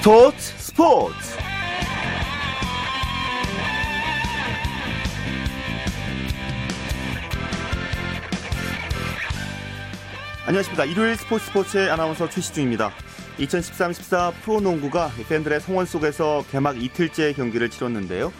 스포츠 스포츠. 안녕하십니까. 일요일 스포츠 스포츠의 아나운서 최시중입니다. 2013-14 프로농구가 팬들의 성원 속에서 개막 이틀째 경기를 치렀는데요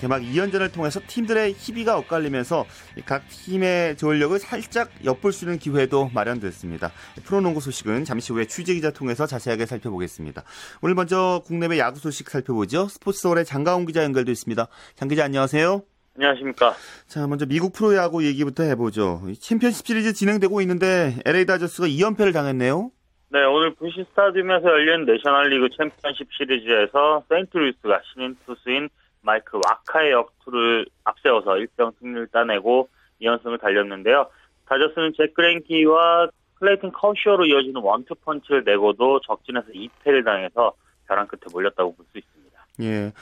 개막 2연전을 통해서 팀들의 희비가 엇갈리면서 각 팀의 전력을 살짝 엿볼 수 있는 기회도 마련됐습니다. 프로농구 소식은 잠시 후에 취재기자 통해서 자세하게 살펴보겠습니다. 오늘 먼저 국내외 야구 소식 살펴보죠. 스포츠 서울의 장가온 기자 연결돼 있습니다. 장 기자 안녕하세요. 안녕하십니까. 자, 먼저 미국 프로야구 얘기부터 해보죠. 챔피언십 시리즈 진행되고 있는데 LA 다저스가 2연패를 당했네요. 네, 오늘 부시 스타디움에서 열린 내셔널리그 챔피언십 시리즈에서 세인트루이스가 신인 투수인 마이크 와카의 역투를 앞세워서 1대0 승리를 따내고 2연승을 달렸는데요. 다저스는 잭 그랭키와 클레이튼 커쇼로 이어지는 원투펀치를 내고도 적진에서 2패를 당해서 벼랑 끝에 몰렸다고 볼 수 있습니다. 예.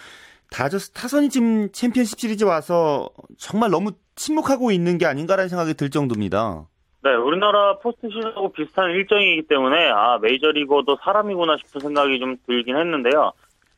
다저스 타선이 지금 챔피언십 시리즈 와서 정말 너무 침묵하고 있는 게 아닌가라는 생각이 들 정도입니다. 네, 우리나라 포스트 시즌하고 비슷한 일정이기 때문에 아 메이저리거도 사람이구나 싶은 생각이 좀 들긴 했는데요.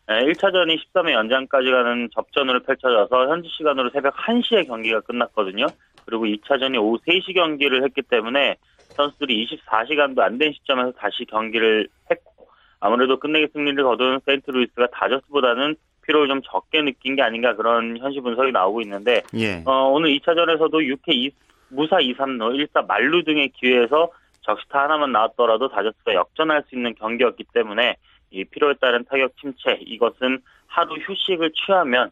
1차전이 13회 연장까지 가는 접전으로 펼쳐져서 현지 시간으로 새벽 1시에 경기가 끝났거든요. 그리고 2차전이 오후 3시 경기를 했기 때문에 선수들이 24시간도 안 된 시점에서 다시 경기를 했고 아무래도 끝내기 승리를 거둔 세인트루이스가 다저스보다는 피로를 좀 적게 느낀 게 아닌가 그런 현지 분석이 나오고 있는데 예. 어, 오늘 2차전에서도 6회 2, 무사 2, 3루 1사 만루 등의 기회에서 적시타 하나만 나왔더라도 다저스가 역전할 수 있는 경기였기 때문에 이 피로에 따른 타격 침체 이것은 하루 휴식을 취하면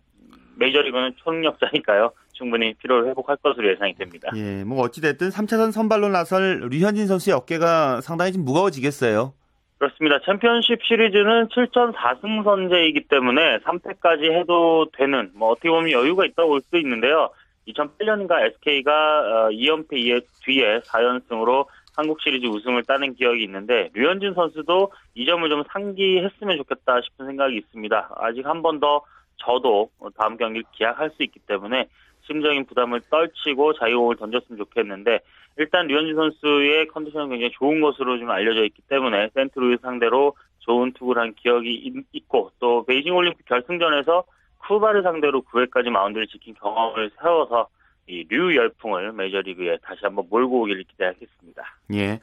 메이저리그는 초능력자니까요. 충분히 피로를 회복할 것으로 예상이 됩니다. 예, 뭐 어찌됐든 3차전 선발로 나설 류현진 선수의 어깨가 상당히 좀 무거워지겠어요. 그렇습니다. 챔피언십 시리즈는 7전 4승 선제이기 때문에 3패까지 해도 되는 뭐 어떻게 보면 여유가 있다고 볼 수 있는데요. 2008년인가 SK가 2연패 어, 뒤에 4연승으로 한국 시리즈 우승을 따낸 기억이 있는데 류현진 선수도 이 점을 좀 상기했으면 좋겠다 싶은 생각이 있습니다. 아직 한 번 더 저도 다음 경기를 기약할 수 있기 때문에 심적인 부담을 떨치고 자유공을 던졌으면 좋겠는데 일단 류현진 선수의 컨디션은 굉장히 좋은 것으로 좀 알려져 있기 때문에 센트루이 상대로 좋은 투구를 한 기억이 있고 또 베이징 올림픽 결승전에서 쿠바를 상대로 9회까지 마운드를 지킨 경험을 세워서 이류 열풍을 메이저리그에 다시 한번 몰고 오기를 기대하겠습니다. 예.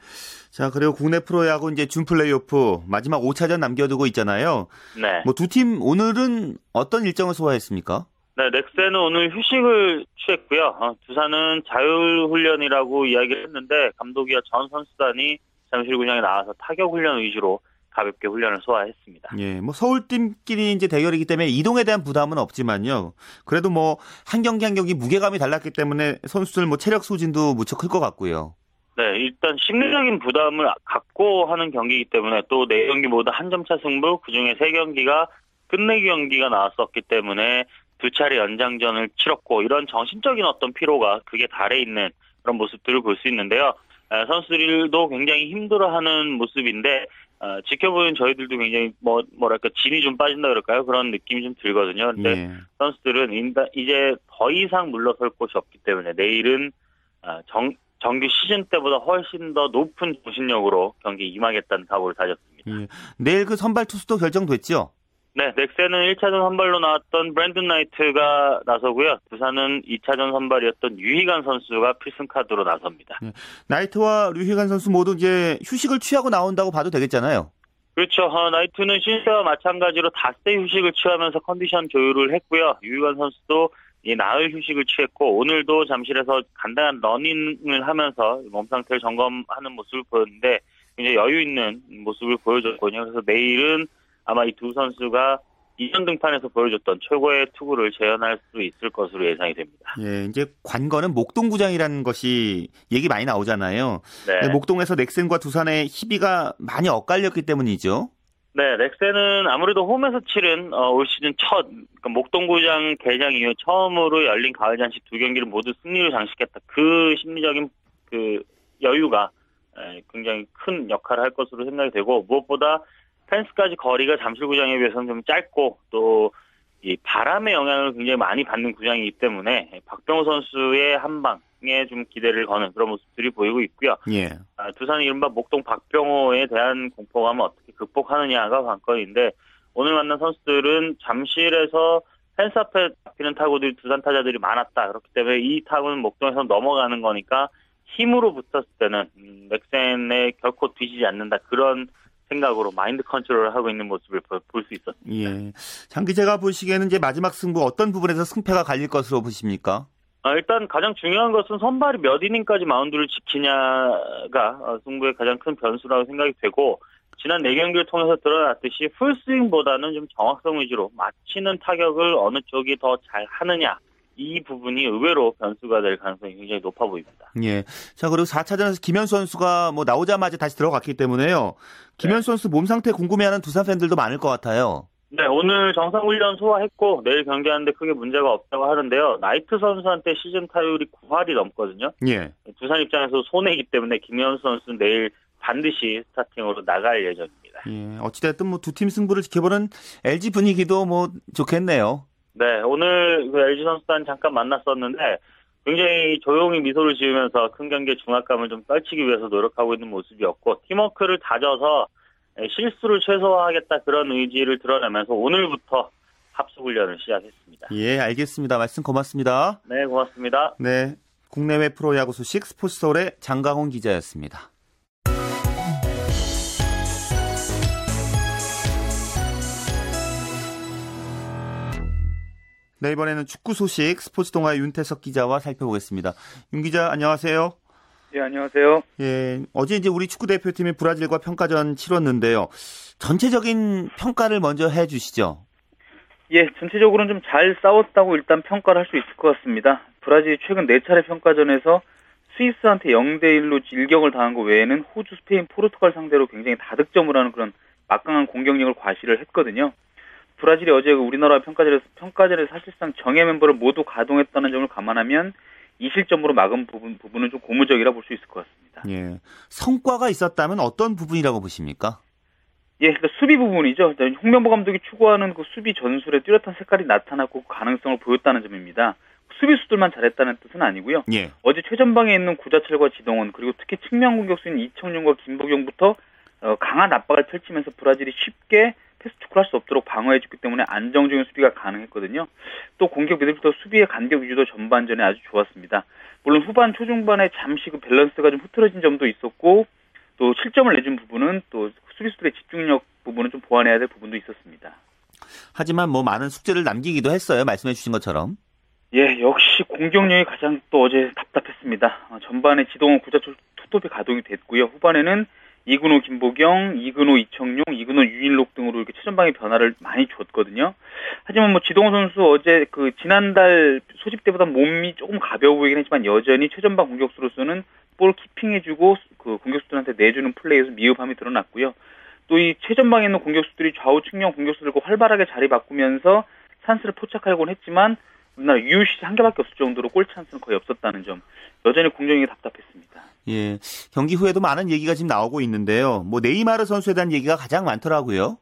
자, 그리고 국내 프로야구 이제 준 플레이오프 마지막 5차전 남겨두고 있잖아요. 네. 뭐 두 팀 오늘은 어떤 일정을 소화했습니까? 네, 넥센은 오늘 휴식을 취했고요. 어, 두산은 자율훈련이라고 이야기를 했는데 감독이와 전 선수단이 잠실군장에 나와서 타격훈련 위주로 가볍게 훈련을 소화했습니다. 예, 뭐 서울팀끼리 이제 대결이기 때문에 이동에 대한 부담은 없지만요. 그래도 뭐 한 경기 한 경기 무게감이 달랐기 때문에 선수들 뭐 체력 소진도 무척 클 것 같고요. 네, 일단 심리적인 부담을 갖고 하는 경기이기 때문에 또 네 경기 모두 한점 차 승부, 그 중에 세 경기가 끝내기 경기가 나왔었기 때문에 두 차례 연장전을 치렀고 이런 정신적인 어떤 피로가 그게 달해 있는 그런 모습들을 볼 수 있는데요. 선수들도 굉장히 힘들어하는 모습인데 어, 지켜보는 저희들도 굉장히 뭐 뭐랄까 진이 좀 빠진다 그럴까요? 그런 느낌이 좀 들거든요. 근데 예. 선수들은 인다, 이제 더 이상 물러설 곳이 없기 때문에 내일은 어, 정, 정규 시즌 때보다 훨씬 더 높은 정신력으로 경기 임하겠다는 각오를 다졌습니다. 예. 내일 그 선발 투수도 결정됐죠? 네, 넥센은 1차전 선발로 나왔던 브랜든 나이트가 나서고요. 두산은 2차전 선발이었던 유희관 선수가 필승 카드로 나섭니다. 예. 나이트와 유희관 선수 모두 이제 휴식을 취하고 나온다고 봐도 되겠잖아요. 그렇죠. 어, 나이트는 신세와 마찬가지로 닷새 휴식을 취하면서 컨디션 조율을 했고요. 유희관 선수도 이 나흘 휴식을 취했고 오늘도 잠실에서 간단한 러닝을 하면서 몸 상태를 점검하는 모습을 보였는데 굉장히 여유 있는 모습을 보여줬거든요. 그래서 내일은 아마 이 두 선수가 이전 등판에서 보여줬던 최고의 투구를 재현할 수 있을 것으로 예상이 됩니다. 예, 이제 관건은 목동구장이라는 것이 얘기 많이 나오잖아요. 네. 목동에서 넥센과 두산의 희비가 많이 엇갈렸기 때문이죠. 네, 넥센은 아무래도 홈에서 치른 어, 올 시즌 첫 그러니까 목동구장 개장 이후 처음으로 열린 가을 잔치 두 경기를 모두 승리로 장식했다. 그 심리적인 그 여유가 에, 굉장히 큰 역할을 할 것으로 생각이 되고 무엇보다 펜스까지 거리가 잠실구장에 비해서는 좀 짧고 또 이 바람의 영향을 굉장히 많이 받는 구장이기 때문에 박병호 선수의 한 방에 좀 기대를 거는 그런 모습들이 보이고 있고요. 예. 아, 두산이 이른바 목동 박병호에 대한 공포감을 어떻게 극복하느냐가 관건인데 오늘 만난 선수들은 잠실에서 펜스 앞에 잡히는 타구들이 두산 타자들이 많았다. 그렇기 때문에 이 타구는 목동에서 넘어가는 거니까 힘으로 붙었을 때는 음, 넥센에 결코 뒤지지 않는다. 그런 생각으로 마인드 컨트롤을 하고 있는 모습을 볼 수 있었습니다. 예. 장 기자가 보시기에는 이제 마지막 승부 어떤 부분에서 승패가 갈릴 것으로 보십니까? 아, 일단 가장 중요한 것은 선발이 몇 이닝까지 마운드를 지키냐가 어, 승부의 가장 큰 변수라고 생각이 되고 지난 4경기를 통해서 드러났듯이 풀스윙보다는 좀 정확성 위주로 맞히는 타격을 어느 쪽이 더 잘 하느냐 이 부분이 의외로 변수가 될 가능성이 굉장히 높아 보입니다. 예. 자, 그리고 4차전에서 김현수 선수가 뭐 나오자마자 다시 들어갔기 때문에요. 김현수 네. 선수 몸 상태 궁금해하는 두산 팬들도 많을 것 같아요. 네, 오늘 정상훈련 소화했고 내일 경기하는데 크게 문제가 없다고 하는데요. 나이트 선수한테 시즌 타율이 9할이 넘거든요. 예. 두산 입장에서 손해이기 때문에 김현수 선수는 내일 반드시 스타팅으로 나갈 예정입니다. 예, 어찌됐든 뭐 두 팀 승부를 지켜보는 LG 분위기도 뭐 좋겠네요. 네, 오늘 그 LG 선수단 잠깐 만났었는데 굉장히 조용히 미소를 지으면서 큰 경기의 중압감을 좀 떨치기 위해서 노력하고 있는 모습이었고 팀워크를 다져서 실수를 최소화하겠다 그런 의지를 드러내면서 오늘부터 합숙 훈련을 시작했습니다. 예, 알겠습니다. 말씀 고맙습니다. 네, 고맙습니다. 네, 국내외 프로야구 소식 스포츠서울의 장강훈 기자였습니다. 네, 이번에는 축구 소식 스포츠 동아의 윤태석 기자와 살펴보겠습니다. 윤 기자, 안녕하세요. 예, 안녕하세요. 예, 어제 이제 우리 축구 대표팀이 브라질과 평가전 치렀는데요. 전체적인 평가를 먼저 해 주시죠. 예, 전체적으로는 좀 잘 싸웠다고 일단 평가를 할 수 있을 것 같습니다. 브라질이 최근 4차례 평가전에서 스위스한테 0대1로 일격을 당한 것 외에는 호주, 스페인, 포르투갈 상대로 굉장히 다득점을 하는 그런 막강한 공격력을 과시를 했거든요. 브라질이 어제 그 우리나라 평가전에서 평가전에서 사실상 정예 멤버를 모두 가동했다는 점을 감안하면 이 실점으로 막은 부분 부분은 좀 고무적이라 볼 수 있을 것 같습니다. 예. 성과가 있었다면 어떤 부분이라고 보십니까? 예, 그러니까 수비 부분이죠. 홍명보 감독이 추구하는 그 수비 전술에 뚜렷한 색깔이 나타났고 그 가능성을 보였다는 점입니다. 수비수들만 잘했다는 뜻은 아니고요. 예. 어제 최전방에 있는 구자철과 지동원 그리고 특히 측면 공격수인 이청용과 김보경부터 어, 강한 압박을 펼치면서 브라질이 쉽게 패스워크를 할수 없도록 방어해줬기 때문에 안정적인 수비가 가능했거든요. 또 공격 미들부터 수비의 간격 유지도 전반전에 아주 좋았습니다. 물론 후반 초중반에 잠시 그 밸런스가 좀 흐트러진 점도 있었고 또 실점을 내준 부분은 또 수비수들의 집중력 부분은 좀 보완해야 될 부분도 있었습니다. 하지만 뭐 많은 숙제를 남기기도 했어요. 말씀해 주신 것처럼. 예, 역시 공격력이 가장 또 어제 답답했습니다. 어, 전반에 지동원 구자철 투톱이 가동이 됐고요. 후반에는 이근호, 김보경, 이근호, 이청용, 이근호, 유인록 등으로 이렇게 최전방의 변화를 많이 줬거든요. 하지만 뭐 지동호 선수 어제 그 지난달 소집 때보다 몸이 조금 가벼워 보이긴 했지만 여전히 최전방 공격수로서는 볼 키핑해주고 그 공격수들한테 내주는 플레이에서 미흡함이 드러났고요. 또 이 최전방에 있는 공격수들이 좌우 측면 공격수들과 활발하게 자리 바꾸면서 찬스를 포착하곤 했지만 우리나라 유효시 한 개밖에 없을 정도로 골 찬스는 거의 없었다는 점 여전히 공정이 답답했습니다. 예, 경기 후에도 많은 얘기가 지금 나오고 있는데요. 뭐 네이마르 선수에 대한 얘기가 가장 많더라고요.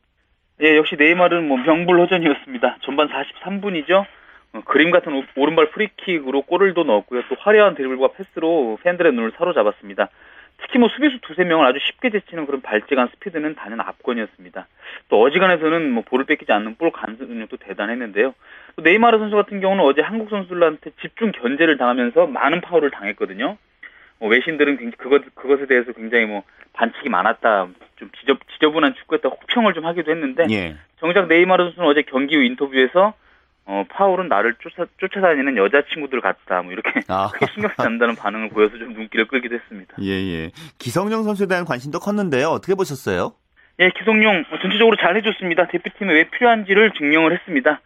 예, 역시 네이마르는 뭐 명불허전이었습니다. 전반 43분이죠. 어, 그림 같은 오른발 프리킥으로 골을 또 넣었고요. 또 화려한 드리블과 패스로 팬들의 눈을 사로잡았습니다. 특히 뭐 수비수 두세 명을 아주 쉽게 제치는 그런 발재간 스피드는 단연 압권이었습니다. 또 어지간해서는 뭐 볼을 뺏기지 않는 볼 간수능력도 대단했는데요. 또 네이마르 선수 같은 경우는 어제 한국 선수들한테 집중 견제를 당하면서 많은 파울을 당했거든요. 뭐 외신들은 그것 그것에 대해서 굉장히 뭐 반칙이 많았다, 좀 지저, 지저분한 축구였다 혹평을 좀 하기도 했는데 예. 정작 네이마르 선수는 어제 경기 후 인터뷰에서 어, 파울은 나를 쫓아, 쫓아다니는 여자친구들 같다. 뭐 이렇게 아. 크게 신경 쓰지 않는다는 반응을 보여서 좀 눈길을 끌기도 했습니다. 예, 예. 기성용 선수에 대한 관심도 컸는데요. 어떻게 보셨어요? 예, 기성용 전체적으로 잘 해줬습니다. 대표팀에 왜 필요한지를 증명을 했습니다.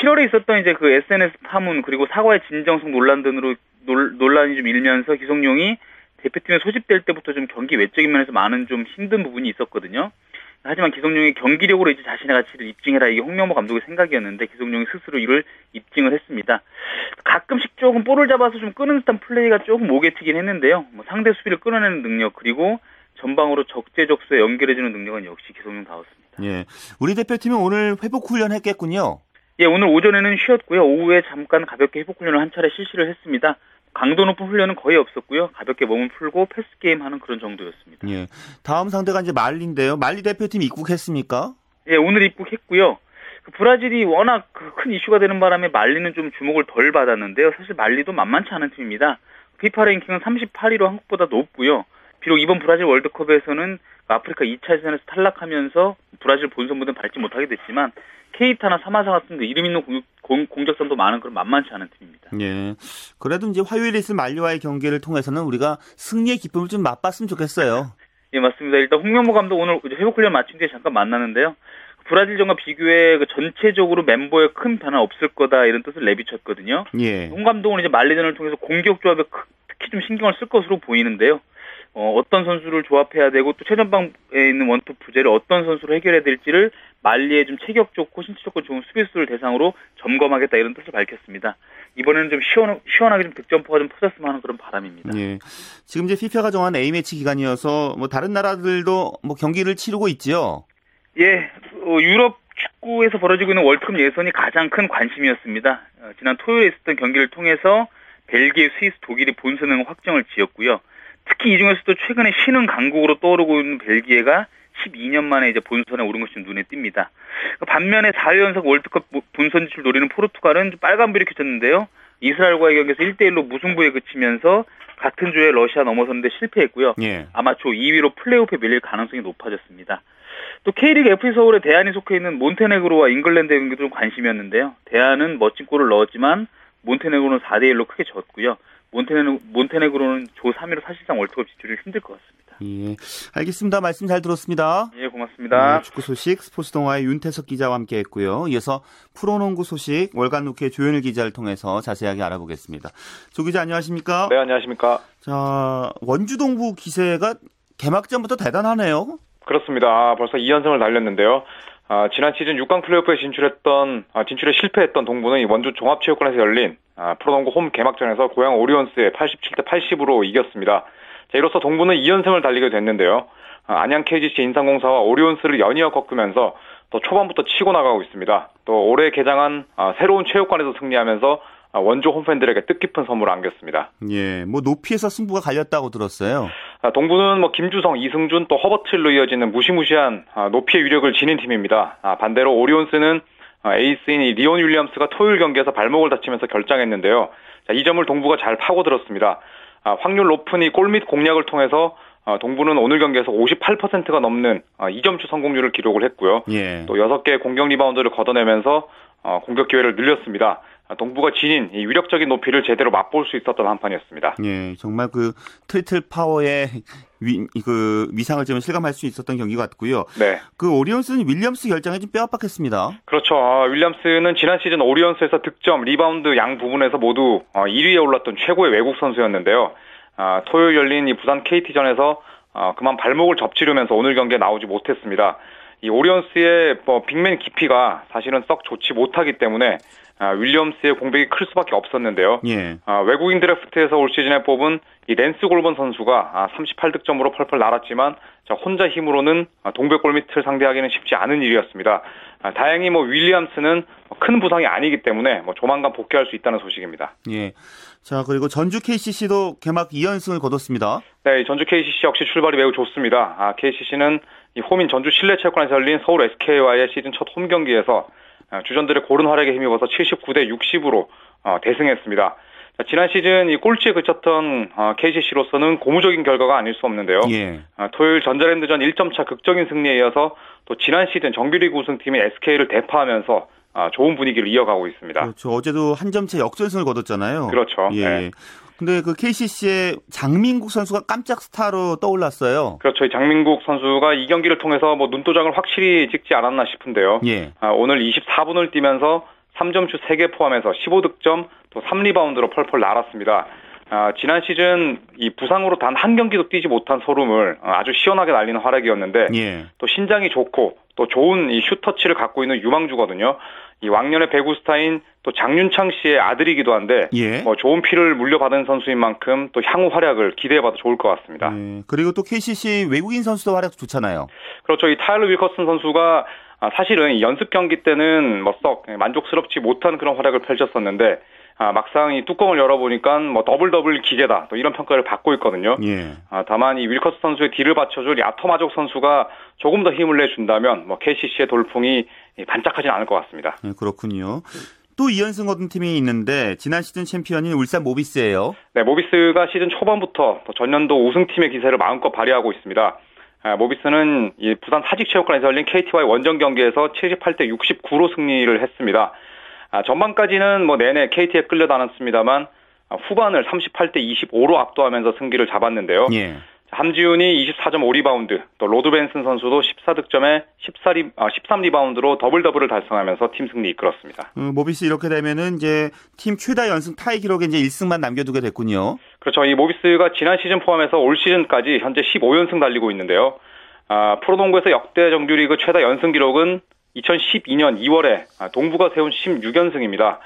7월에 있었던 이제 그 SNS 파문 그리고 사과의 진정성 논란 등으로 논, 논란이 좀 일면서 기성용이 대표팀에 소집될 때부터 좀 경기 외적인 면에서 많은 좀 힘든 부분이 있었거든요. 하지만 기성용이 경기력으로 이제 자신의 가치를 입증해라 이게 홍명보 감독의 생각이었는데 기성용이 스스로 이를 입증을 했습니다. 가끔씩 조금 볼을 잡아서 좀 끄는 듯한 플레이가 조금 오게 튀긴 했는데요. 뭐 상대 수비를 끊어내는 능력 그리고 전방으로 적재적소에 연결해주는 능력은 역시 기성용다웠습니다. 예, 우리 대표팀은 오늘 회복 훈련했겠군요. 예, 오늘 오전에는 쉬었고요. 오후에 잠깐 가볍게 회복 훈련을 한 차례 실시를 했습니다. 강도 높은 훈련은 거의 없었고요. 가볍게 몸을 풀고 패스 게임 하는 그런 정도였습니다. 예. 다음 상대가 이제 말리인데요. 말리 대표팀 입국했습니까? 예, 오늘 입국했고요. 그 브라질이 워낙 그큰 이슈가 되는 바람에 말리는 좀 주목을 덜 받았는데요. 사실 말리도 만만치 않은 팀입니다. 피파 랭킹은 38위로 한국보다 높고요. 비록 이번 브라질 월드컵에서는 아프리카 2차 예선에서 탈락하면서 브라질 본선 무대 밟지 못하게 됐지만 케이타나 사마사 같은 이름 있는 공, 공 적성도 많은 그런 만만치 않은 팀입니다. 예. 그래도 이제 화요일에 있을 말리와의 경기를 통해서는 우리가 승리의 기쁨을 좀 맛봤으면 좋겠어요. 예, 맞습니다. 일단 홍명보 감독 오늘 회복 훈련 마친 뒤에 잠깐 만나는데요. 브라질전과 비교해 그 전체적으로 멤버에 큰 변화 없을 거다 이런 뜻을 내비쳤거든요. 예. 홍 감독은 이제 말리전을 통해서 공격 조합에 특히 좀 신경을 쓸 것으로 보이는데요. 어, 떤 선수를 조합해야 되고 또 최전방에 있는 원톱 부재를 어떤 선수로 해결해야 될지를 말리에 좀 체격 좋고 신체 조건 좋은 수비수를 대상으로 점검하겠다 이런 뜻을 밝혔습니다. 이번에는 좀 시원, 시원하게 좀 득점포가 좀 터졌으면 하는 그런 바람입니다. 예. 지금 이제 피파가 정한 A매치 기간이어서 뭐 다른 나라들도 뭐 경기를 치르고 있지요. 예, 어, 유럽 축구에서 벌어지고 있는 월드컵 예선이 가장 큰 관심이었습니다. 어, 지난 토요일에 있었던 경기를 통해서 벨기에, 스위스, 독일이 본선행 확정을 지었고요. 특히 이 중에서도 최근에 신흥 강국으로 떠오르고 있는 벨기에가 12년 만에 이제 본선에 오른 것이 눈에 띕니다. 반면에 4회 연속 월드컵 본선 진출 노리는 포르투갈은 빨간불이 켜졌는데요. 이스라엘과의 경기에서 1대1로 무승부에 그치면서 같은 조에 러시아 넘어서는 데 실패했고요. 예. 아마 조 2위로 플레이오프에 밀릴 가능성이 높아졌습니다. 또 K리그 FC 서울의 데얀이 속해 있는 몬테네그로와 잉글랜드 경기도 좀 관심이었는데요. 데얀은 멋진 골을 넣었지만 몬테네그로는 4대 1로 크게 졌고요. 몬테네그, 몬테네그로는 조 3위로 사실상 월드컵 진출이 힘들 것 같습니다. 예, 알겠습니다. 말씀 잘 들었습니다. 예, 고맙습니다. 네, 축구 소식 스포츠 동화의 윤태석 기자와 함께했고요. 이어서 프로농구 소식 월간 루케 조현일 기자를 통해서 자세하게 알아보겠습니다. 조 기자 안녕하십니까? 네, 안녕하십니까? 자, 원주 동부 기세가 개막전부터 대단하네요. 그렇습니다. 벌써 2연승을 달렸는데요. 아, 지난 시즌 6강 플레이오프에 진출했던 아, 진출에 실패했던 동부는 원주 종합체육관에서 열린 아, 프로농구 홈 개막전에서 고양 오리온스에 87대 80으로 이겼습니다. 자, 이로써 동부는 2연승을 달리게 됐는데요. 아, 안양 KGC 인상공사와 오리온스를 연이어 꺾으면서 또 초반부터 치고 나가고 있습니다. 또 올해 개장한 아, 새로운 체육관에서 승리하면서 아, 원조 홈팬들에게 뜻깊은 선물을 안겼습니다. 예, 뭐 높이에서 승부가 갈렸다고 들었어요. 아, 동부는 뭐 김주성, 이승준 또 허버틀로 이어지는 무시무시한 아, 높이의 위력을 지닌 팀입니다. 반대로 오리온스는 에이스인 리온 윌리엄스가 토요일 경기에서 발목을 다치면서 결장했는데요. 이 점을 동부가 잘 파고들었습니다. 확률 높은 이 골밑 공략을 통해서 동부는 오늘 경기에서 58%가 넘는 2점슛 성공률을 기록을 했고요. 예. 또 6개의 공격 리바운드를 걷어내면서 어, 공격 기회를 늘렸습니다. 동부가 지닌 이 위력적인 높이를 제대로 맛볼 수 있었던 한판이었습니다. 예, 정말 그 트리플 타워의 위, 그 위상을 좀 실감할 수 있었던 경기 같고요. 네. 그 오리온스는 윌리엄스 결장에 좀 뼈아팠겠습니다. 그렇죠. 아, 윌리엄스는 지난 시즌 오리온스에서 득점, 리바운드 양 부분에서 모두 1위에 어, 올랐던 최고의 외국 선수였는데요. 아, 토요일 열린 이 부산 KT전에서 어, 그만 발목을 접질리면서 오늘 경기에 나오지 못했습니다. 이 오리온스의 뭐 빅맨 깊이가 사실은 썩 좋지 못하기 때문에 아, 윌리엄스의 공백이 클 수밖에 없었는데요. 예. 아, 외국인 드래프트에서 올 시즌에 뽑은 이 랜스 골번 선수가 아, 38득점으로 펄펄 날았지만 자, 혼자 힘으로는 아, 동백 골밑을 상대하기는 쉽지 않은 일이었습니다. 아, 다행히 뭐 윌리엄스는 큰 부상이 아니기 때문에 뭐 조만간 복귀할 수 있다는 소식입니다. 예. 자 그리고 전주 KCC도 개막 2연승을 거뒀습니다. 네, 전주 KCC 역시 출발이 매우 좋습니다. 아, KCC는 이 홈인 전주 실내 체육관에서 열린 서울 SK와의 시즌 첫 홈 경기에서 아, 주전들의 고른 활약에 힘입어서 79대 60으로 어, 대승했습니다. 지난 시즌 이 꼴찌에 그쳤던 KCC로서는 어, 고무적인 결과가 아닐 수 없는데요. 예. 아, 토요일 전자랜드전 1점차 극적인 승리에 이어서 또 지난 시즌 정규리그 우승팀인 SK를 대파하면서 아, 좋은 분위기를 이어가고 있습니다. 그렇죠. 어제도 한 점차 역전승을 거뒀잖아요. 그렇죠. 예. 네. 근데 그 KCC의 장민국 선수가 깜짝 스타로 떠올랐어요. 그렇죠. 장민국 선수가 이 경기를 통해서 뭐 눈도장을 확실히 찍지 않았나 싶은데요. 예. 아, 오늘 24분을 뛰면서 3점슛 3개 포함해서 15득점 또 3리바운드로 펄펄 날았습니다. 아, 지난 시즌 이 부상으로 단 한 경기도 뛰지 못한 소름을 아주 시원하게 날리는 활약이었는데 예. 또 신장이 좋고 또 좋은 이 슈터치를 갖고 있는 유망주거든요. 이 왕년의 배구 스타인 또 장윤창 씨의 아들이기도 한데 예. 뭐 좋은 피를 물려받은 선수인 만큼 또 향후 활약을 기대해봐도 좋을 것 같습니다. 예. 그리고 또 KCC 외국인 선수도 활약 좋잖아요. 그렇죠. 이 타일러 윌커슨 선수가 사실은 연습 경기 때는 뭐썩 만족스럽지 못한 그런 활약을 펼쳤었는데 아, 막상 이 뚜껑을 열어보니까 뭐 더블 더블 기계다 또 이런 평가를 받고 있거든요. 예. 아, 다만 이 윌커스 선수의 뒤를 받쳐줄 아터 마족 선수가 조금 더 힘을 내준다면 뭐 KCC의 돌풍이 반짝하진 않을 것 같습니다. 네, 그렇군요. 또 2연승 얻은 팀이 있는데 지난 시즌 챔피언인 울산 모비스예요. 네, 모비스가 시즌 초반부터 전년도 우승팀의 기세를 마음껏 발휘하고 있습니다. 아, 모비스는 이 부산 사직체육관에서 열린 KT와의 원정 경기에서 78대 69로 승리를 했습니다. 아, 전반까지는 뭐 내내 KT에 끌려다녔습니다만 아, 후반을 38대 25로 압도하면서 승기를 잡았는데요. 예. 함지훈이 24.5리바운드, 또 로드 벤슨 선수도 14득점에 14리, 아, 13리바운드로 더블 더블을 달성하면서 팀 승리 이끌었습니다. 어, 모비스 이렇게 되면은 이제 팀 최다 연승 타이 기록에 이제 1승만 남겨두게 됐군요. 그렇죠. 이 모비스가 지난 시즌 포함해서 올 시즌까지 현재 15연승 달리고 있는데요. 아, 프로농구에서 역대 정규리그 최다 연승 기록은 2012년 2월에 동부가 세운 16연승입니다.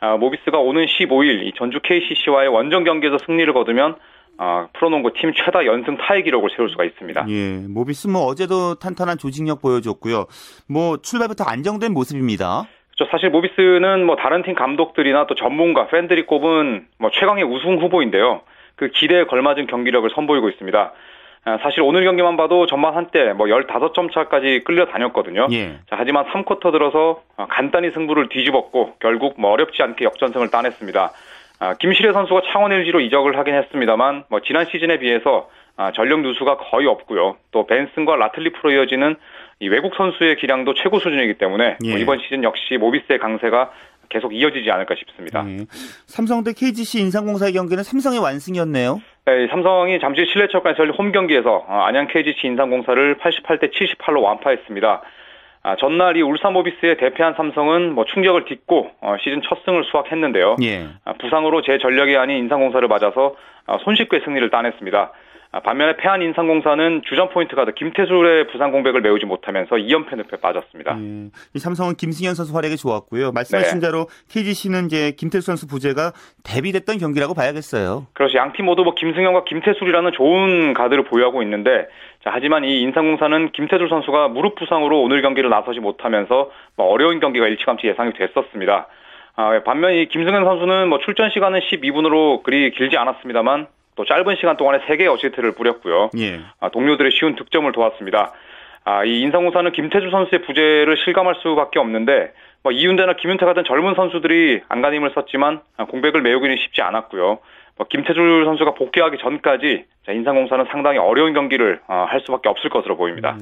아, 모비스가 오는 15일 이 전주 KCC와의 원정 경기에서 승리를 거두면 아, 프로농구 팀 최다 연승 타의 기록을 세울 수가 있습니다. 예, 모비스 뭐 어제도 탄탄한 조직력 보여줬고요. 뭐 출발부터 안정된 모습입니다. 그렇죠. 사실 모비스는 뭐 다른 팀 감독들이나 또 전문가, 팬들이 꼽은 뭐 최강의 우승 후보인데요. 그 기대에 걸맞은 경기력을 선보이고 있습니다. 아, 사실 오늘 경기만 봐도 전반 한때 뭐 15점 차까지 끌려 다녔거든요. 예. 자, 하지만 3쿼터 들어서 아, 간단히 승부를 뒤집었고 결국 뭐 어렵지 않게 역전승을 따냈습니다. 아, 김시래 선수가 창원 LG로 이적을 하긴 했습니다만 뭐 지난 시즌에 비해서 아, 전력 누수가 거의 없고요. 또 벤슨과 라틀리프로 이어지는 이 외국 선수의 기량도 최고 수준이기 때문에 뭐 예. 이번 시즌 역시 모비스의 강세가 계속 이어지지 않을까 싶습니다. 예. 삼성 대 KGC 인상공사의 경기는 삼성의 완승이었네요. 네, 삼성이 잠실 실내체육관에서 홈 경기에서 어, 안양 KGC 인상공사를 88대 78로 완파했습니다. 아, 전날 이 울산 모비스에 대패한 삼성은 뭐 충격을 딛고 어, 시즌 첫 승을 수확했는데요. 예. 아, 부상으로 제 전력이 아닌 인상공사를 맞아서 아, 손쉽게 승리를 따냈습니다. 아, 반면에 패한 인상공사는 주전 포인트 가드 김태술의 부상 공백을 메우지 못하면서 2연패 늪에 빠졌습니다. 예. 이 삼성은 김승현 선수 활약이 좋았고요. 말씀하신 네. 대로 KGC는 이제 김태수 선수 부재가 대비됐던 경기라고 봐야겠어요. 그렇지 양팀 모두 뭐 김승현과 김태술이라는 좋은 가드를 보유하고 있는데 자, 하지만 이 인상공사는 김태술 선수가 무릎 부상으로 오늘 경기를 나서지 못하면서 뭐 어려운 경기가 일찌감치 예상이 됐었습니다. 아, 반면 이 김승현 선수는 뭐 출전 시간은 12분으로 그리 길지 않았습니다만 또 짧은 시간 동안에 3개의 어시스트를 뿌렸고요. 예. 아, 동료들의 쉬운 득점을 도왔습니다. 아, 이 인상공사는 김태주 선수의 부재를 실감할 수밖에 없는데 뭐 이윤대나 김윤태 같은 젊은 선수들이 안간힘을 썼지만 아, 공백을 메우기는 쉽지 않았고요. 뭐 김태주 선수가 복귀하기 전까지 자, 인상공사는 상당히 어려운 경기를 아, 할 수밖에 없을 것으로 보입니다.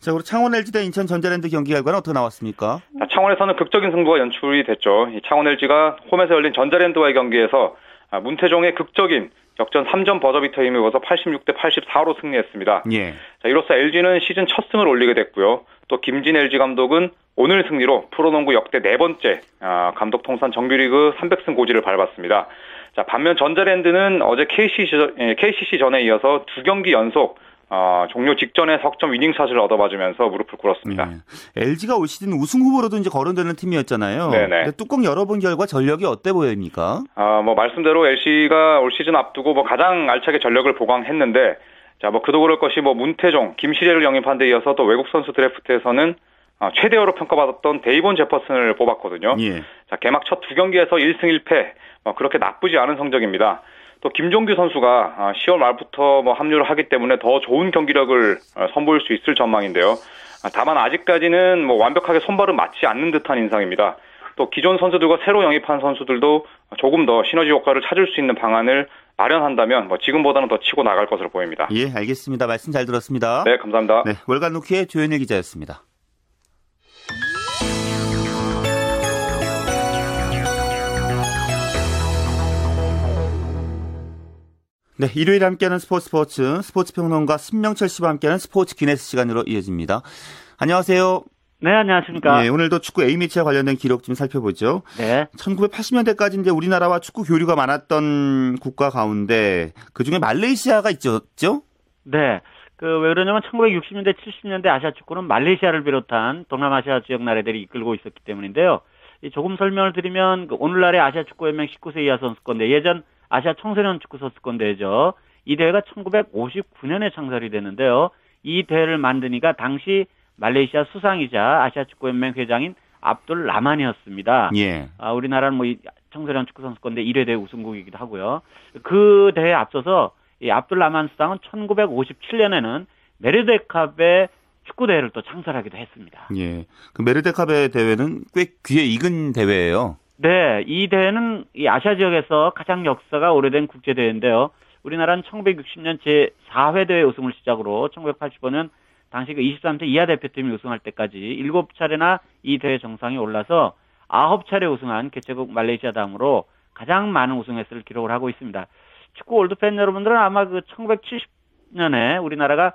자, 그리고 창원 LG 대 인천 전자랜드 경기 결과는 어떻게 나왔습니까? 자, 창원에서는 극적인 승부가 연출이 됐죠. 이 창원 LG가 홈에서 열린 전자랜드와의 경기에서 아, 문태종의 극적인 역전 3점 버저비터에 힘입어서 86대 84로 승리했습니다. 예. 자, 이로써 LG는 시즌 첫 승을 올리게 됐고요. 또 김진 LG 감독은 오늘 승리로 프로농구 역대 네 번째 아, 감독 통산 정규리그 300승 고지를 밟았습니다. 자, 반면 전자랜드는 어제 KCC, 전- 예, KCC 전에 이어서 두 경기 연속 어, 종료 직전에 석점 위닝 샷을 얻어맞으면서 무릎을 꿇었습니다. LG가 올 시즌 우승 후보로도 이제 거론되는 팀이었잖아요. 네네. 뚜껑 열어본 결과 전력이 어때 보입니까? 아, 뭐 말씀대로 LC가 올 시즌 앞두고 뭐 가장 알차게 전력을 보강했는데 자, 뭐 그도 그럴 것이 뭐 문태종, 김시래를 영입한 데 이어서 또 외국 선수 드래프트에서는 아, 최대어로 평가받았던 데이본 제퍼슨을 뽑았거든요. 예. 자, 개막 첫 두 경기에서 1승 1패. 뭐 그렇게 나쁘지 않은 성적입니다. 또 김종규 선수가 아, 10월 말부터 뭐 합류를 하기 때문에 더 좋은 경기력을 어, 선보일 수 있을 전망인데요. 아, 다만 아직까지는 뭐 완벽하게 손발은 맞지 않는 듯한 인상입니다. 또 기존 선수들과 새로 영입한 선수들도 조금 더 시너지 효과를 찾을 수 있는 방안을 마련한다면 뭐 지금보다는 더 치고 나갈 것으로 보입니다. 예, 알겠습니다. 말씀 잘 들었습니다. 네, 감사합니다. 네, 월간 루키의 조현일 기자였습니다. 네, 일요일 함께하는 스포츠 스포츠 스포츠 평론가 신명철 씨와 함께하는 스포츠 기네스 시간으로 이어집니다. 안녕하세요. 네, 안녕하십니까. 예, 오늘도 축구 A매치와 관련된 기록 좀 살펴보죠. 네. 1980년대까지 이제 우리나라와 축구 교류가 많았던 국가 가운데 그 중에 말레이시아가 있었죠? 네. 그, 왜 그러냐면 1960년대, 70년대 아시아 축구는 말레이시아를 비롯한 동남아시아 지역 나라들이 이끌고 있었기 때문인데요. 이 조금 설명을 드리면 그 오늘날의 아시아 축구연맹 19세 이하 선수권대, 예전 아시아 청소년 축구 선수권대죠. 이 대회가 1959년에 창설이 되는데요. 이 대회를 만드니까 당시 말레이시아 수상이자 아시아 축구연맹 회장인 압둘 라만이었습니다. 예. 아, 우리나라는 뭐, 이 청소년 축구 선수권대 1회 대회 우승국이기도 하고요. 그 대회에 앞서서 이 압둘 라만 수당은 1957년에는 메르데캅의 축구 대회를 또 창설하기도 했습니다. 예. 그 메르데캅의 대회는 꽤 귀에 익은 대회예요. 네, 이 대회는 이 아시아 지역에서 가장 역사가 오래된 국제 대회인데요. 우리나라는 1960년 제 4회 대회 우승을 시작으로 1985년 당시 그 23세 이하 대표팀이 우승할 때까지 7차례나 이 대회 정상에 올라서 9차례 우승한 개최국 말레이시아 다음으로 가장 많은 우승 횟수를 기록을 하고 있습니다. 축구 올드팬 여러분들은 아마 그 1970년에 우리나라가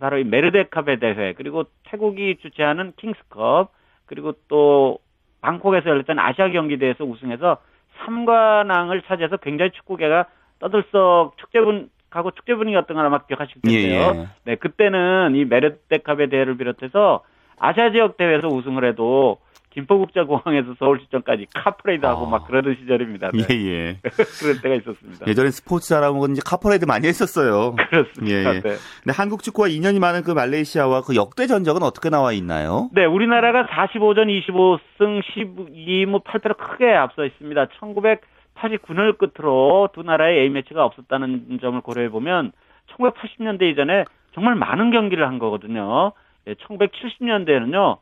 바로 이 메르데캅의 대회 그리고 태국이 주최하는 킹스컵 그리고 또 방콕에서 열렸던 아시아 경기대회에서 우승해서 3관왕을 차지해서 굉장히 축구계가 떠들썩 축제분 가고 축제 분위기였던 걸 아마 기억하실 텐데요. 예, 예. 네, 그때는 이 메르데캅의 대회를 비롯해서 아시아 지역 대회에서 우승을 해도 김포국제공항에서 서울시청까지 카퍼레이드 하고 아. 막 그러던 시절입니다. 네. 예, 예. 그런 때가 있었습니다. 예전에 스포츠 잘하면 이제 카퍼레이드 많이 했었어요. 그렇습니다. 예, 예. 네. 근데 한국 축구와 인연이 많은 그 말레이시아와 그 역대 전적은 어떻게 나와 있나요? 네, 우리나라가 45전 25승 12무 8패로 크게 앞서 있습니다. 1989년을 끝으로 두 나라의 A매치가 없었다는 점을 고려해 보면 1980년대 이전에 정말 많은 경기를 한 거거든요. 네, 1970년대에는요.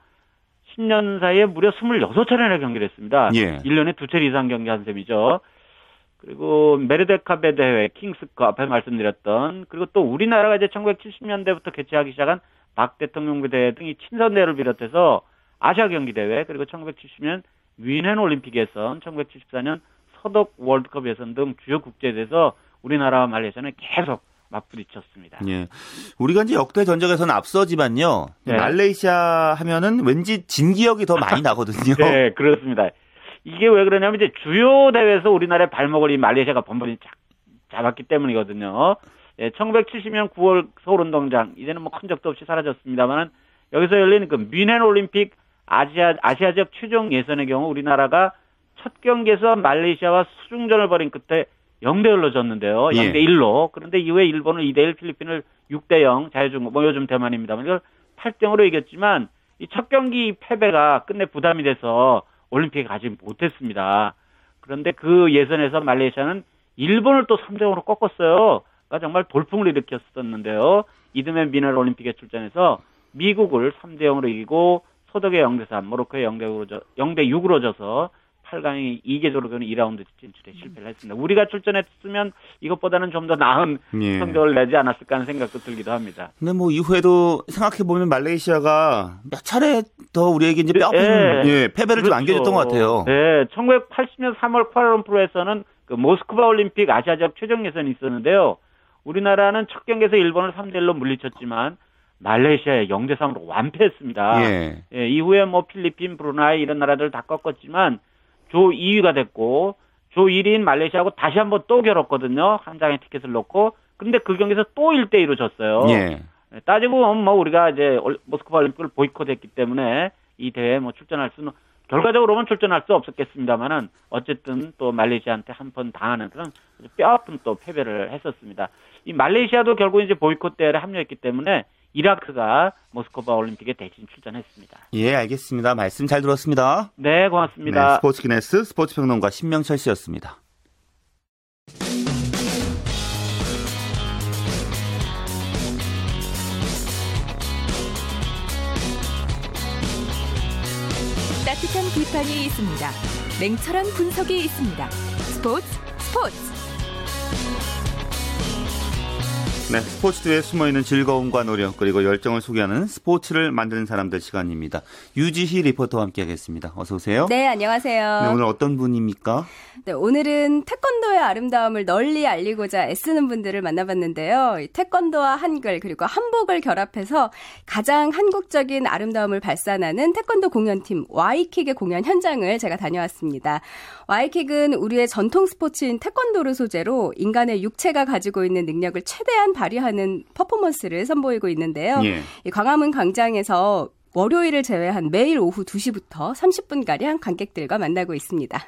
10년 사이에 무려 26차례나 경기를 했습니다. 예. 1년에 두 차례 이상 경기한 셈이죠. 그리고 메르데카베 대회, 킹스컵 앞에 말씀드렸던 그리고 또 우리나라가 이제 1970년대부터 개최하기 시작한 박 대통령 대회 등이 친선 대회를 비롯해서 아시아 경기 대회 그리고 1970년 윈헨 올림픽에선 1974년 서독 월드컵 예선 등 주요 국제 대회에서 우리나라와 말레이시아는 계속 맞부딪혔습니다. 예. 우리가 이제 역대 전적에서는 앞서지만요. 네. 말레이시아 하면은 왠지 진 기억이 더 많이 나거든요. 네, 그렇습니다. 이게 왜 그러냐면 이제 주요 대회에서 우리나라의 발목을 이 말레이시아가 번번이 잡았기 때문이거든요. 예, 1970년 9월 서울 운동장 이제는 뭐 큰 적도 없이 사라졌습니다만은 여기서 열린 그 뮌헨 올림픽 아시아 아시아 지역 최종 예선의 경우 우리나라가 첫 경기에서 말레이시아와 수중전을 벌인 끝에 0대 1로 졌는데요. 0대 예. 1로. 그런데 이후에 일본을 2대 1, 필리핀을 6대 0, 자유중국, 뭐 요즘 대만입니다만 이걸 8대 0으로 이겼지만 이 첫 경기 패배가 끝내 부담이 돼서 올림픽에 가지 못했습니다. 그런데 그 예선에서 말레이시아는 일본을 또 3대 0으로 꺾었어요. 그러니까 정말 돌풍을 일으켰었는데요. 이듬해 미네랄 올림픽에 출전해서 미국을 3대 0으로 이기고 소덕의 0대 3, 모로코의 0대 6으로, 0대 6으로 져서 8강이 2개조로는 2라운드 진출에 실패를 했습니다. 우리가 출전했으면 이것보다는 좀 더 나은 예. 성적을 내지 않았을까 하는 생각도 들기도 합니다. 근데 뭐 이후에도 생각해 보면 말레이시아가 몇 차례 더 우리에게 이제 뼈 예. 예, 패배를 그렇죠. 좀 안겨줬던 것 같아요. 네, 1980년 3월 쿠알라룸푸르에서는 그 모스크바 올림픽 아시아적 최종 예선이 있었는데요. 우리나라는 첫 경기에서 일본을 3대 1로 물리쳤지만 말레이시아에 0대 3으로 완패했습니다. 예. 예, 이후에 뭐 필리핀, 브루나이 이런 나라들 다 꺾었지만 조 2위가 됐고 조 1위인 말레이시아하고 다시 한번 또 겨뤘거든요. 한 장의 티켓을 놓고. 근데 그 경기에서 또 1대 2로 졌어요. 예. 네, 따지고 보면 뭐 우리가 이제 모스크바 올림픽을 보이콧했기 때문에 이 대회에 뭐 출전할 수는 결과적으로는 출전할 수 없었겠습니다만은 어쨌든 또 말레이시아한테 한 번 당하는 그런 뼈아픈 또 패배를 했었습니다. 이 말레이시아도 결국 이제 보이콧 대회에 합류했기 때문에 이라크가 모스크바 올림픽에 대신 출전했습니다. 예, 알겠습니다. 말씀 잘 들었습니다. 네, 고맙습니다. 네, 스포츠 기네스 스포츠 평론가 신명철 씨였습니다. 따뜻한 비판이 있습니다. 냉철한 분석이 있습니다. 스포츠 스포츠 네, 스포츠에 숨어있는 즐거움과 노력 그리고 열정을 소개하는 스포츠를 만드는 사람들 시간입니다. 유지희 리포터와 함께하겠습니다. 어서 오세요. 네, 안녕하세요. 네, 오늘 어떤 분입니까? 네, 오늘은 태권도의 아름다움을 널리 알리고자 애쓰는 분들을 만나봤는데요. 태권도와 한글 그리고 한복을 결합해서 가장 한국적인 아름다움을 발산하는 태권도 공연팀 와이킥의 공연 현장을 제가 다녀왔습니다. 와이킥은 우리의 전통 스포츠인 태권도를 소재로 인간의 육체가 가지고 있는 능력을 최대한 발휘하는 퍼포먼스를 선보이고 있는데요. 예. 이 광화문 광장에서 월요일을 제외한 매일 오후 2시부터 30분가량 관객들과 만나고 있습니다.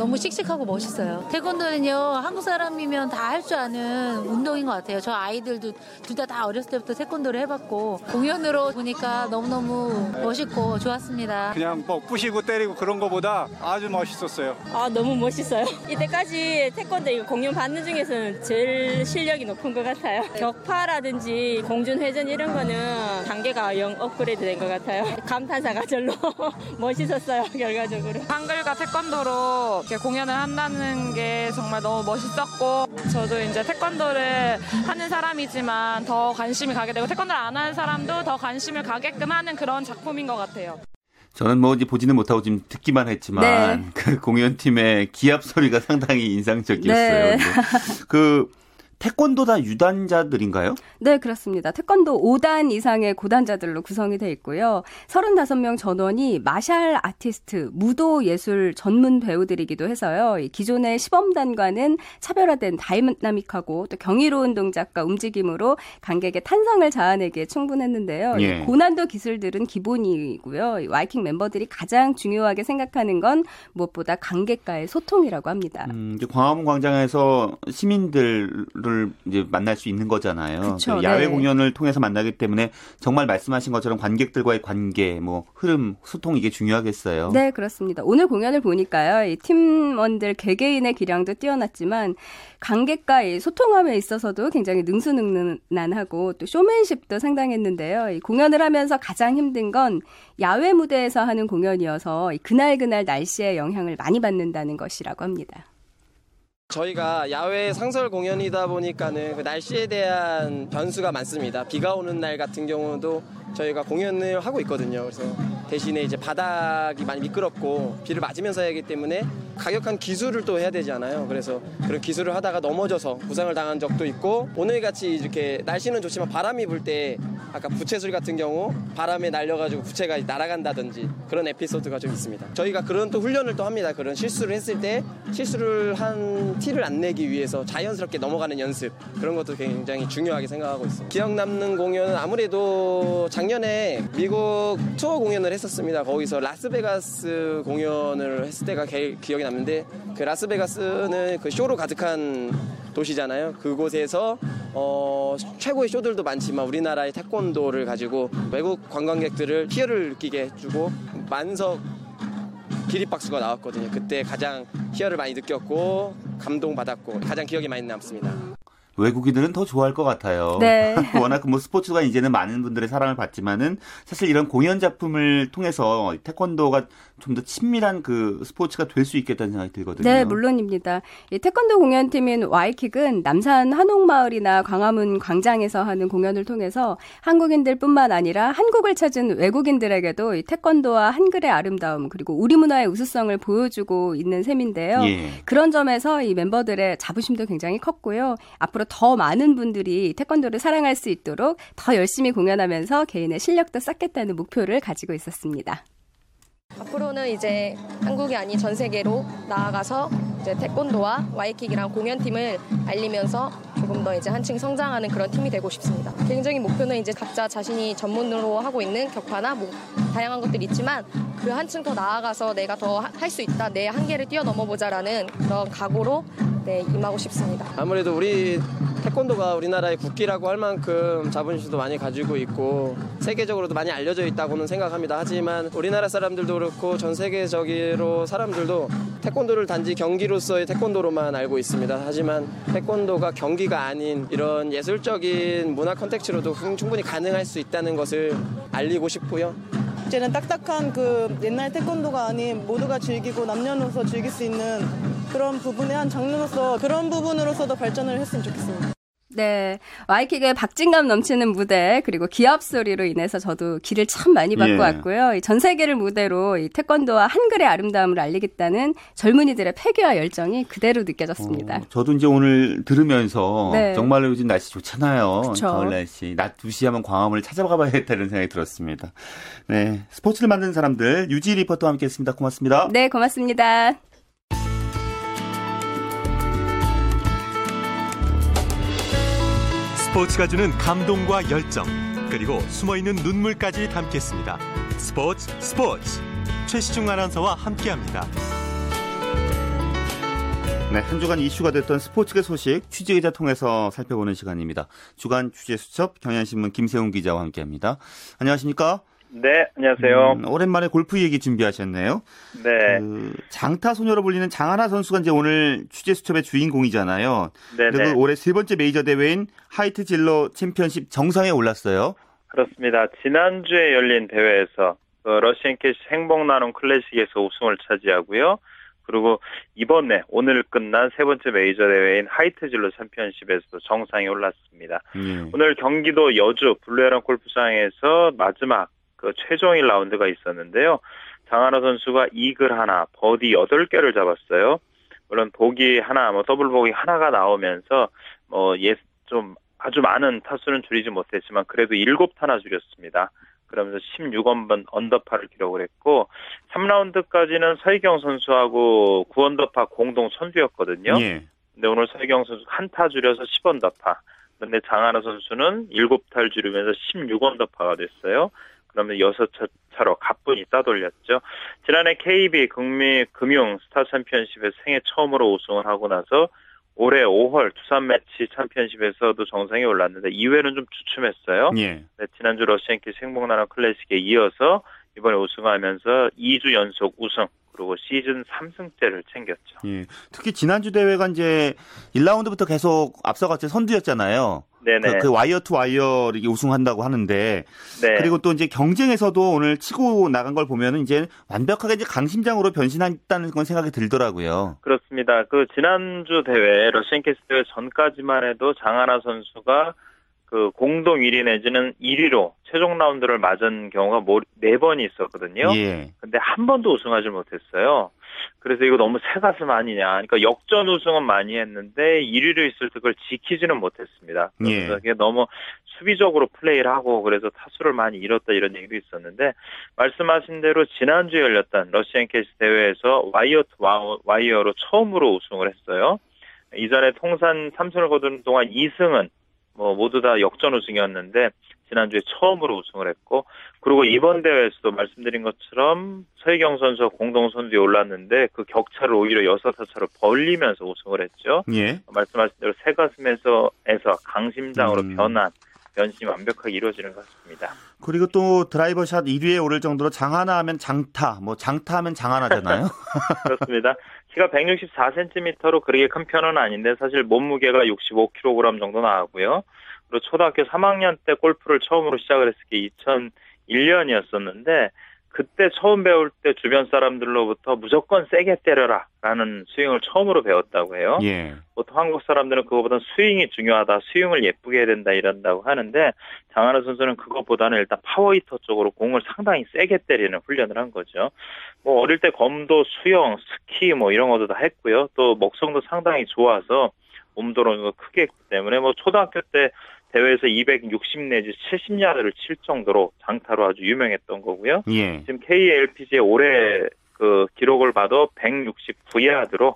네, 너무 씩씩하고 멋있어요. 태권도는요, 한국 사람이면 다 할 줄 아는 운동인 것 같아요. 저 아이들도 둘 다 다 어렸을 때부터 태권도를 해봤고, 공연으로 보니까 너무너무 멋있고 좋았습니다. 그냥 뭐 부시고 때리고 그런 거보다 아주 멋있었어요. 아, 너무 멋있어요. 이때까지 태권도 이거 공연 받는 중에서는 제일 실력이 높은 것 같아요. 격파라든지 공중 회전 이런 거는 단계가 영 업그레이드 된 것 같아요. 감탄사가 절로 멋있었어요, 결과적으로. 한글과 태권도로 이렇게 공 연을 한다는 게 정말 너무 멋있었고 저도 이제 태권도를 하는 사람이지만 더 관심이 가게 되고 태권도를 안 하는 사람도 더 관심을 가게끔 하는 그런 작품인 것 같아요. 저는 뭐 이제 보지는 못하고 지금 듣기만 했지만 네. 그 공연팀의 기합 소리가 상당히 인상적이었어요. 네. 그 태권도 다 유단자들인가요? 네, 그렇습니다. 태권도 5단 이상의 고단자들로 구성이 돼 있고요. 35명 전원이 martial artist, 무도 예술 전문 배우들이기도 해서요. 이 기존의 시범단과는 차별화된 다이나믹하고 또 경이로운 동작과 움직임으로 관객의 탄성을 자아내기에 충분했는데요. 이 예. 고난도 기술들은 기본이고요. 이 와이킹 멤버들이 가장 중요하게 생각하는 건 무엇보다 관객과의 소통이라고 합니다. 음, 광화문 광장에서 시민들을 이제 만날 수 있는 거잖아요. 그쵸, 그 야외 네. 공연을 통해서 만나기 때문에 정말 말씀하신 것처럼 관객들과의 관계, 뭐 흐름, 소통 이게 중요하겠어요. 네, 그렇습니다. 오늘 공연을 보니까요, 이 팀원들 개개인의 기량도 뛰어났지만 관객과 이 소통함에 있어서도 굉장히 능수능란하고 또 쇼맨십도 상당했는데요. 이 공연을 하면서 가장 힘든 건 야외 무대에서 하는 공연이어서 이 그날 그날 날씨의 영향을 많이 받는다는 것이라고 합니다. 저희가 야외 상설 공연이다 보니까는 그 날씨에 대한 변수가 많습니다. 비가 오는 날 같은 경우도 저희가 공연을 하고 있거든요. 그래서 대신에 이제 바닥이 많이 미끄럽고 비를 맞으면서 해야 하기 때문에 가격한 기술을 또 해야 되잖아요. 그래서 그런 기술을 하다가 넘어져서 부상을 당한 적도 있고 오늘 같이 이렇게 날씨는 좋지만 바람이 불 때 아까 부채술 같은 경우 바람에 날려가지고 부채가 날아간다든지 그런 에피소드가 좀 있습니다. 저희가 그런 또 훈련을 또 합니다. 그런 실수를 했을 때 실수를 한 티를 안 내기 위해서 자연스럽게 넘어가는 연습 그런 것도 굉장히 중요하게 생각하고 있습니다. 기억 남는 공연은 아무래도 작년에 미국 투어 공연을 했었습니다. 거기서 라스베가스 공연을 했을 때가 개- 기억이 남는데 그 라스베가스는 그 쇼로 가득한 도시잖아요. 그곳에서 어, 최고의 쇼들도 많지만 우리나라의 태권도를 가지고 외국 관광객들을 희열을 느끼게 해주고 만석 기립박수가 나왔거든요. 그때 가장 희열을 많이 느꼈고 감동받았고 가장 기억에 많이 남습니다. 외국인들은 더 좋아할 것 같아요. 네. 워낙 뭐 스포츠가 이제는 많은 분들의 사랑을 받지만은 사실 이런 공연 작품을 통해서 태권도가 좀 더 친밀한 그 스포츠가 될 수 있겠다는 생각이 들거든요. 네, 물론입니다. 이 태권도 공연팀인 와이킥은 남산 한옥마을이나 광화문 광장에서 하는 공연을 통해서 한국인들뿐만 아니라 한국을 찾은 외국인들에게도 이 태권도와 한글의 아름다움 그리고 우리 문화의 우수성을 보여주고 있는 셈인데요. 예. 그런 점에서 이 멤버들의 자부심도 굉장히 컸고요. 앞으로 더 많은 분들이 태권도를 사랑할 수 있도록 더 열심히 공연하면서 개인의 실력도 쌓겠다는 목표를 가지고 있었습니다. 앞으로는 이제 한국이 아닌 전 세계로 나아가서 이제 태권도와 와이킥이랑 공연팀을 알리면서 조금 더 이제 한층 성장하는 그런 팀이 되고 싶습니다. 개인적인 목표는 이제 각자 자신이 전문으로 하고 있는 격파나 뭐 다양한 것들이 있지만 그 한층 더 나아가서 내가 더 할 수 있다, 내 한계를 뛰어넘어 보자라는 그런 각오로 네, 임하고 싶습니다. 아무래도 우리 태권도가 우리나라의 국기라고 할 만큼 자부심도 많이 가지고 있고 세계적으로도 많이 알려져 있다고는 생각합니다. 하지만 우리나라 사람들도 그렇고 전 세계적으로 사람들도 태권도를 단지 경기로서의 태권도로만 알고 있습니다. 하지만 태권도가 경기가 아닌 이런 예술적인 문화 컨텍츠로도 충분히 가능할 수 있다는 것을 알리고 싶고요. 이제는 딱딱한 그 옛날 태권도가 아닌 모두가 즐기고 남녀노소 즐길 수 있는 그런 부분의 한 장르로서 그런 부분으로서도 발전을 했으면 좋겠습니다. 네. 와이킥의 박진감 넘치는 무대, 그리고 기합 소리로 인해서 저도 기를 참 많이 받고 예. 왔고요. 이전 세계를 무대로 이 태권도와 한글의 아름다움을 알리겠다는 젊은이들의 패기와 열정이 그대로 느껴졌습니다. 어, 저도 이제 오늘 들으면서 네. 정말로 요즘 날씨 좋잖아요. 그쵸. 가을 날씨. 낮 2시 하면 광화문을 찾아가 봐야겠다는 생각이 들었습니다. 네. 스포츠를 만드는 사람들 유지 리포터와 함께 했습니다. 고맙습니다. 네, 고맙습니다. 스포츠가 주는 감동과 열정 그리고 숨어있는 눈물까지 담겠습니다. 스포츠 스포츠 최시중 아나운서와 함께합니다. 네, 한 주간 이슈가 됐던 스포츠계 소식 취재기자 통해서 살펴보는 시간입니다. 주간 취재 수첩 경향신문 김세훈 기자와 함께합니다. 안녕하십니까? 네, 안녕하세요. 음, 오랜만에 골프 얘기 준비하셨네요. 네. 그 장타 소녀로 불리는 장하나 선수가 이제 오늘 취재 수첩의 주인공이잖아요. 네네. 그리고 올해 세 번째 메이저 대회인 하이트 진로 챔피언십 정상에 올랐어요. 그렇습니다. 지난주에 열린 대회에서 그 러시앤캐시 행복 나눔 클래식에서 우승을 차지하고요. 그리고 이번에 오늘 끝난 세 번째 메이저 대회인 하이트 진로 챔피언십에서도 정상에 올랐습니다. 예. 오늘 경기도 여주 블루헤런 골프장에서 마지막 그 최종 1라운드가 있었는데요. 장하나 선수가 이글 하나, 버디 8개를 잡았어요. 물론 보기 하나, 뭐 더블 보기 하나가 나오면서 뭐 예 좀 아주 많은 타수는 줄이지 못했지만 그래도 7타나 줄였습니다. 그러면서 16언더파를 기록을 했고 3라운드까지는 서희경 선수하고 9언더파 공동 선두였거든요. 예. 근데 오늘 서희경 선수 한타 줄여서 10언더파. 그런데 장하나 선수는 7타를 줄이면서 16언더파가 됐어요. 그러면 6차로 가뿐히 따돌렸죠. 지난해 KB 금융 스타 챔피언십에서 생애 처음으로 우승을 하고 나서 올해 5월 두산 매치 챔피언십에서도 정상에 올랐는데 이후에는 좀 주춤했어요. 예. 네, 지난주 러시앤캐시 행복나눔 클래식에 이어서 이번에 우승하면서 2주 연속 우승 그리고 시즌 3승째를 챙겼죠. 예. 특히 지난주 대회가 이제 1라운드부터 계속 앞서갔죠. 선두였잖아요. 네네. 그, 그 와이어 투 와이어 이게 우승한다고 하는데 네. 그리고 또 이제 경쟁에서도 오늘 치고 나간 걸 보면은 이제 완벽하게 이제 강심장으로 변신했다는 건 생각이 들더라고요. 그렇습니다. 그 지난주 대회 러시앤캐시 대회 전까지만 해도 장하나 선수가 그 공동 1위 내지는 1위로 최종 라운드를 맞은 경우가 네 번이 있었거든요. 예. 근데 한 번도 우승하지 못했어요. 그래서 이거 너무 새 가슴 아니냐. 그러니까 역전 우승은 많이 했는데 1위로 있을 때 그걸 지키지는 못했습니다. 예. 그래서 이게 너무 수비적으로 플레이를 하고 그래서 타수를 많이 잃었다 이런 얘기도 있었는데 말씀하신 대로 지난주에 열렸던 러시앤캐시 대회에서 wire to wire로 처음으로 우승을 했어요. 이전에 통산 3승을 거둔 동안 2승은 뭐 모두 다 역전 우승이었는데 지난주에 처음으로 우승을 했고 그리고 이번 대회에서도 말씀드린 것처럼 서희경 선수가 공동 선두에 올랐는데 그 격차를 오히려 여섯 타차로 벌리면서 우승을 했죠. 예. 말씀하신 대로 새 가슴에서 에서 강심장으로 음. 변한 변신이 완벽하게 이루어지는 것 같습니다. 그리고 또 드라이버 샷 1위에 오를 정도로 장하나 하면 장타, 뭐 장타 하면 장하나잖아요. 그렇습니다. 키가 164cm로 그렇게 큰 편은 아닌데 사실 몸무게가 65kg 정도 나가고요. 그리고 초등학교 3학년 때 골프를 처음으로 시작을 했을 게 2001년이었었는데 그때 처음 배울 때 주변 사람들로부터 무조건 세게 때려라 라는 스윙을 처음으로 배웠다고 해요. 예. 보통 한국 사람들은 그거보다 스윙이 중요하다, 스윙을 예쁘게 해야 된다 이런다고 하는데 장하나 선수는 그것보다는 일단 power hitter 쪽으로 공을 상당히 세게 때리는 훈련을 한 거죠. 뭐 어릴 때 검도, 수영, 스키 뭐 이런 것도 다 했고요. 또 먹성도 상당히 좋아서 몸도는 거 크게 했기 때문에 뭐 초등학교 때 대회에서 260 내지 70야드를 칠 정도로 장타로 아주 유명했던 거고요. 예. 지금 KLPGA 올해 그 기록을 봐도 169야드로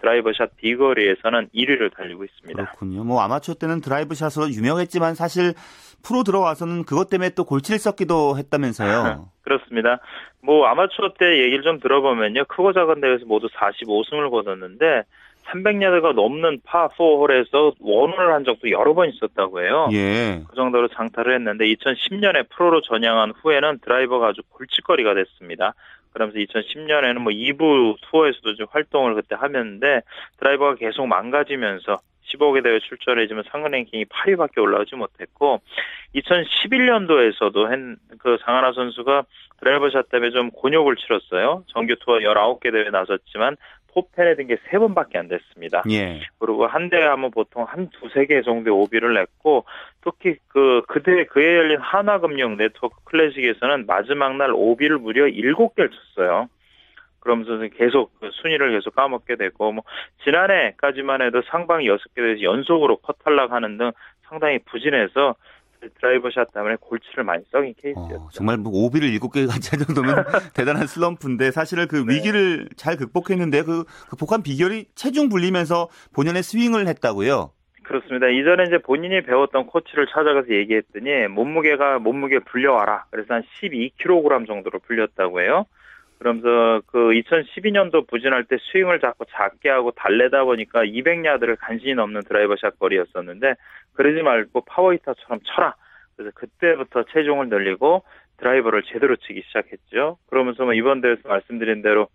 드라이버샷 비거리에서는 1위를 달리고 있습니다. 그렇군요. 뭐 아마추어 때는 드라이브 샷으로 유명했지만 사실 프로 들어와서는 그것 때문에 또 골치를 썩기도 했다면서요. 그렇습니다. 뭐 아마추어 때 얘기를 좀 들어보면요. 크고 작은 대회에서 모두 45승을 거뒀는데 300야드가 넘는 파4홀에서 원홀을 한 적도 여러 번 있었다고 해요. 예. 그 정도로 장타를 했는데 2010년에 프로로 전향한 후에는 드라이버가 아주 골칫거리가 됐습니다. 그러면서 2010년에는 뭐 2부 투어에서도 좀 활동을 그때 하면데 드라이버가 계속 망가지면서 15개 대회 출전했지만 상금 랭킹이 8위밖에 올라오지 못했고 2011년도에서도 그 장하나 선수가 드라이버 샷 때문에 좀 곤욕을 치렀어요. 정규 투어 19개 대회 나섰지만 톱10에 든게 세 번밖에 안 됐습니다. 예. 그리고 한 대회 하면 보통 한 두세 개 정도의 오비를 냈고 특히 그 그대 그에 열린 하나금융 네트워크 클래식에서는 마지막 날 오비를 무려 7개를 쳤어요. 그러면서 계속 그 순위를 계속 까먹게 되고 뭐 지난해까지만 해도 상방이 6개 대회에서 연속으로 컷탈락하는 등 상당히 부진해서 드라이버 샷 때문에 골치를 많이 썩인 케이스였죠. 어, 정말 뭐 오비를 7개 같이 할 정도면 대단한 슬럼프인데 사실은 그 네. 위기를 잘 극복했는데 그 극복한 비결이 체중 불리면서 본연의 스윙을 했다고요. 그렇습니다. 이전에 이제 본인이 배웠던 코치를 찾아가서 얘기했더니 몸무게가 몸무게 불려와라. 그래서 한 12kg 정도로 불렸다고 해요. 그러면서 그 2012년도 부진할 때 스윙을 자꾸 작게 하고 달래다 보니까 200야드를 간신히 넘는 드라이버샷 거리였었는데 그러지 말고 power hitter처럼 쳐라. 그래서 그때부터 체중을 늘리고 드라이버를 제대로 치기 시작했죠. 그러면서 뭐 이번 대회에서 말씀드린 대로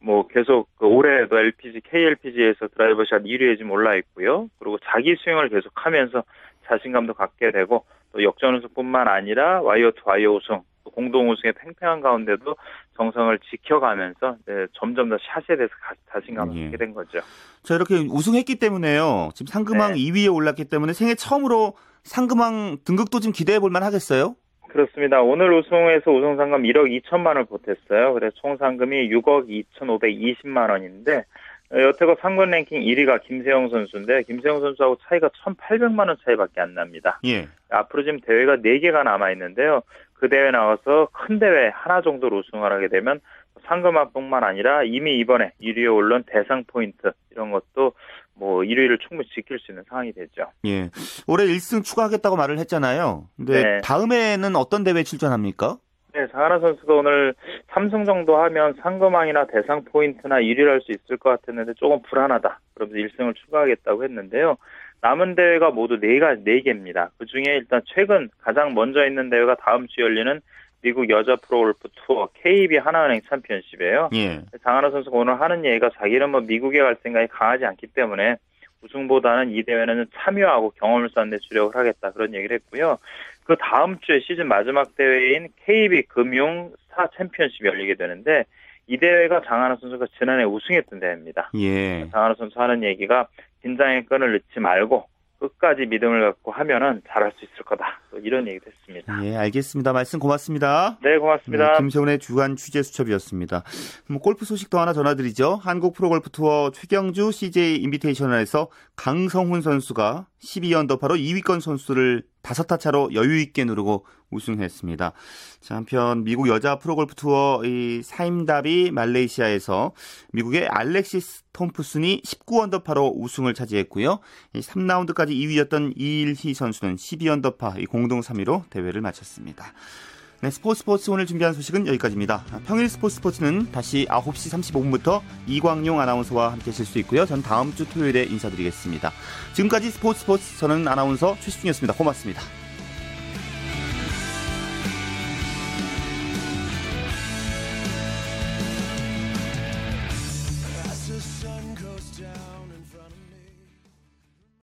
뭐 계속 그 올해도 LPG, KLPG에서 드라이버샷 1위에 지금 올라 있고요. 그리고 자기 스윙을 계속하면서 자신감도 갖게 되고 또 역전 우승뿐만 아니라 와이어 투 와이어 우승, 공동 우승의 팽팽한 가운데도 정상을 지켜가면서 네, 점점 더 샷에 대해서 자신감을 예. 갖게 된 거죠. 자, 이렇게 우승했기 때문에요. 지금 상금왕 네. 2위에 올랐기 때문에 생애 처음으로 상금왕 등극도 좀 기대해 볼만 하겠어요? 그렇습니다. 오늘 우승에서 우승 상금 1억 2천만 원을 보탰어요. 그래서 총 상금이 6억 2,520만 원인데 어, 여태껏 상금 랭킹 1위가 김세영 선수인데 김세영 선수하고 차이가 1,800만 원 차이밖에 안 납니다. 예. 앞으로 지금 대회가 4개가 남아 있는데요. 그 대회 나와서 큰 대회 하나 정도로 우승을 하게 되면 상금왕뿐만 아니라 이미 이번에 1위에 오른 대상 포인트 이런 것도 뭐 1위를 충분히 지킬 수 있는 상황이 되죠. 예. 올해 1승 추가하겠다고 말을 했잖아요. 근데 네. 다음에는 어떤 대회에 출전합니까? 네, 장하나 선수도 오늘 3승 정도 하면 상금왕이나 대상 포인트나 1위를 할 수 있을 것 같았는데 조금 불안하다. 그러면서 1승을 추가하겠다고 했는데요. 남은 대회가 모두 4가 4개입니다. 그 중에 일단 최근 가장 먼저 있는 대회가 다음 주 열리는 미국 여자 프로골프 투어 KB 하나은행 챔피언십이에요. 예. 장하나 선수가 오늘 하는 얘기가 자기는 뭐 미국에 갈 생각이 강하지 않기 때문에 우승보다는 이 대회는 참여하고 경험을 쌓는 데 주력을 하겠다 그런 얘기를 했고요. 그 다음 주에 시즌 마지막 대회인 KB 금융 스타 챔피언십이 열리게 되는데 이 대회가 장하나 선수가 지난해 우승했던 대회입니다. 예. 장하나 선수 하는 얘기가 긴장의 끈을 넣지 말고 끝까지 믿음을 갖고 하면은 잘할 수 있을 거다. 또 이런 얘기도 했습니다. 예, 알겠습니다. 말씀 고맙습니다. 네, 고맙습니다. 네, 김세훈의 주간 취재 수첩이었습니다. 뭐 골프 소식도 하나 전해드리죠. 한국 프로골프 투어 최경주 CJ 인비테이셔널에서 강성훈 선수가 12언더파로 2위권 선수를 5타 차로 여유 있게 누르고 우승했습니다. 자, 한편 미국 여자 프로골프 투어 이 사임다비 말레이시아에서 미국의 알렉시스 톰프슨이 19언더파로 우승을 차지했고요. 이 3라운드까지 2위였던 이일희 선수는 12언더파 이 공동 3위로 대회를 마쳤습니다. 네, 스포츠 스포츠 오늘 준비한 소식은 여기까지입니다. 평일 스포츠 스포츠는 다시 9시 35분부터 이광용 아나운서와 함께 하실 수 있고요. 전 다음 주 토요일에 인사드리겠습니다. 지금까지 스포츠 스포츠 저는 아나운서 최시중이었습니다. 고맙습니다.